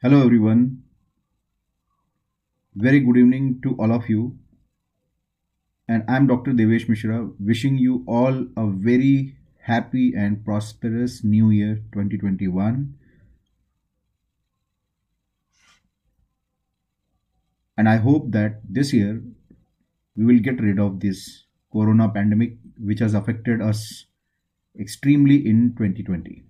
Hello, everyone. Very good evening to all of you. And I'm Dr. Devesh Mishra, wishing you all a very happy and prosperous New Year 2021. And I hope that this year we will get rid of this corona pandemic which has affected us extremely in 2020.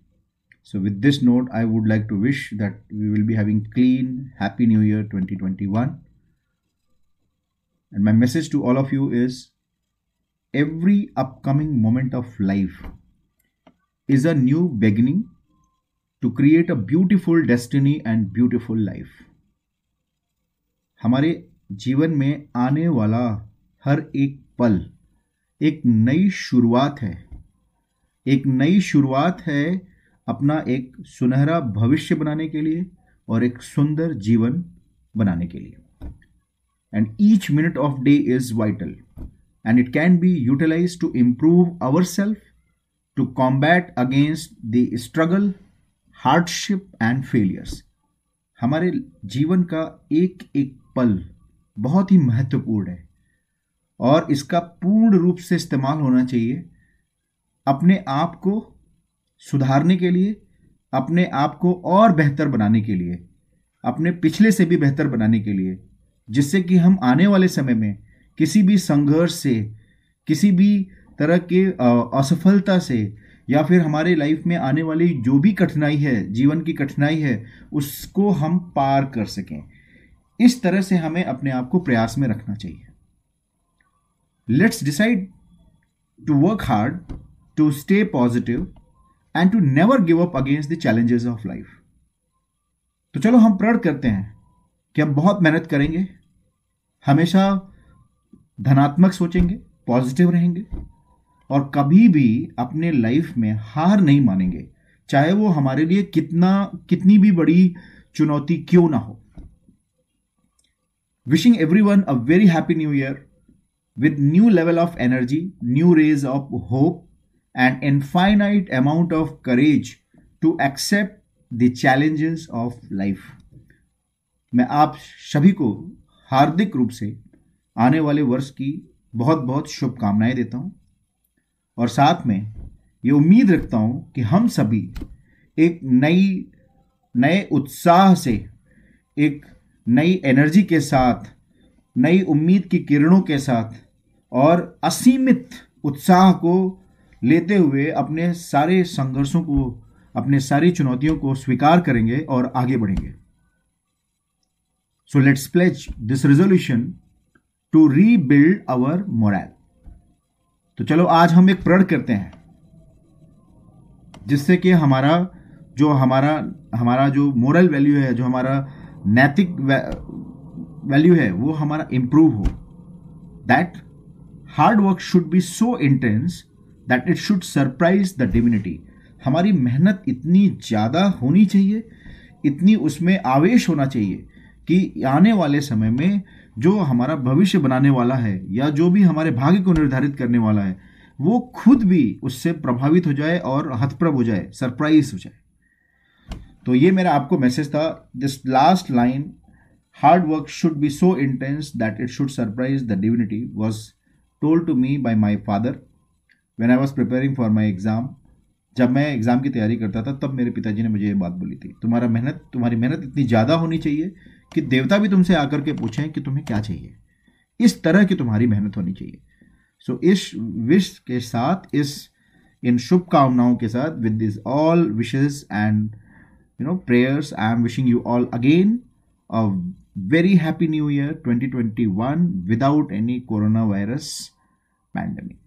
So, with this note, I would like to wish that we will be having clean, happy new year 2021. And my message to all of you is every upcoming moment of life is a new beginning to create a beautiful destiny and beautiful life. हमारे जीवन में आने वाला हर एक पल एक नई शुरुआत है एक नई शुरुआत है अपना एक सुनहरा भविष्य बनाने के लिए और एक सुंदर जीवन बनाने के लिए। And each minute of day is vital and it can be utilise to improve our self to combat against the struggle hardship and failures हमारे जीवन का एक एक पल बहुत ही महत्वपूर्ण है, और इसका पूर्ण रूप से इस्तेमाल होना चाहिए अपने आप को सुधारने के लिए, अपने आप को और बेहतर बनाने के लिए, अपने पिछले से भी बेहतर बनाने के लिए, जिससे कि हम आने वाले समय में किसी भी संघर्ष से, किसी भी तरह के असफलता से, या फिर हमारे लाइफ में आने वाली जो भी कठिनाई है, जीवन की कठिनाई है, उसको हम पार कर सकें। इस तरह से हमें अपने आप को प्रयास में रखना चाहिए। Let's decide to work hard to stay positive and to never give up against the challenges of life तो चलो हम प्रण करते हैं कि हम बहुत मेहनत करेंगे, हमेशा धनात्मक सोचेंगे पॉजिटिव रहेंगे, और कभी भी अपने लाइफ में हार नहीं मानेंगे, चाहे वो हमारे लिए कितना, कितनी भी बड़ी चुनौती क्यों ना हो। Wishing everyone a very happy new year with new level of energy new rays of hope an infinite amount of courage to accept the challenges of life. मैं आप सभी को हार्दिक रूप से आने वाले वर्ष की बहुत बहुत शुभकामनाएँ देता हूँ। और साथ में ये उम्मीद रखता हूँ कि हम सभी एक नई, नए उत्साह से, एक नई एनर्जी के साथ, नई उम्मीद की किरणों के साथ और असीमित उत्साह को लेते हुए अपने सारे संघर्षों को, अपने सारी चुनौतियों को स्वीकार करेंगे और आगे बढ़ेंगे। So let's pledge this resolution to rebuild our moral तो चलो, आज हम एक प्रण करते हैं, जिससे कि हमारा जो हमारा हमारा जो मोरल वैल्यू है, जो हमारा नैतिक वैल्यू है, वो हमारा इंप्रूव हो। That hard work should be so intense that it should surprise the divinity हमारी मेहनत इतनी ज़्यादा होनी चाहिए, इतनी उसमें आवेश होना चाहिए कि आने वाले समय में जो हमारा भविष्य बनाने वाला है या जो भी हमारे भाग्य को निर्धारित करने वाला है, वो खुद भी उससे प्रभावित हो जाए और हथप्रभ हो जाए सरप्राइज़ हो जाए। तो ये मेरा आपको मैसेज था this last line hard work should be so intense that it should surprise the divinity was told to me by my father when I was preparing for my exam जब मैं exam की तैयारी करता था तब मेरे पिताजी ने मुझे ये बात बोली थी तुम्हारा मेहनत तुम्हारी मेहनत इतनी ज़्यादा होनी चाहिए कि देवता भी तुमसे आकर के पूछें कि तुम्हें क्या चाहिए। इस तरह की तुम्हारी मेहनत होनी चाहिए। सो so, इस विश के साथ इस इन शुभकामनाओं के साथ with this all wishes and you know prayers I am wishing you all again a very happy new year 2021 without any corona virus pandemic